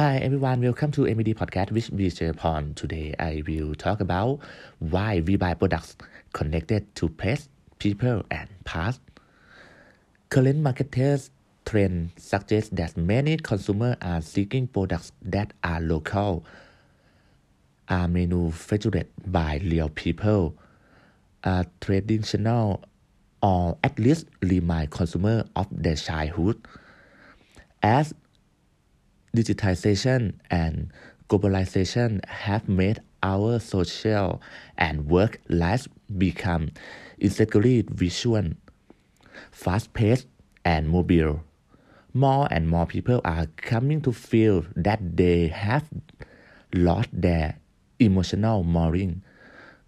Hi everyone, welcome to MED Podcast with BJ Pon. Today I will talk about why we buy products connected to place, people, and past. Current marketers trend suggests that many consumers are seeking products that are local, are manufactured by real people, are traditional, or at least remind consumers of their childhood. As digitization and globalization have made our social and work lives become increasingly visual, fast-paced, and mobile. More and more people are coming to feel that they have lost their emotional mooring.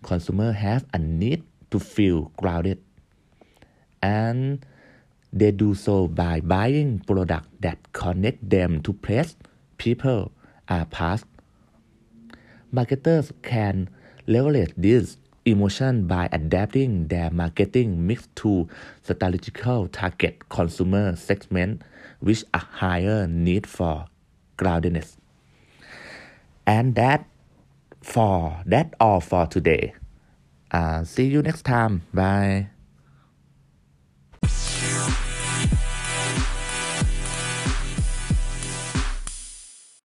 Consumers have a need to feel grounded, and they do so by buying products that connect them to place, people, or past. Marketers can leverage this emotion by adapting their marketing mix to strategical target consumer segment with a higher need for groundedness. And that for that all for today. Uh, see you next time. Bye.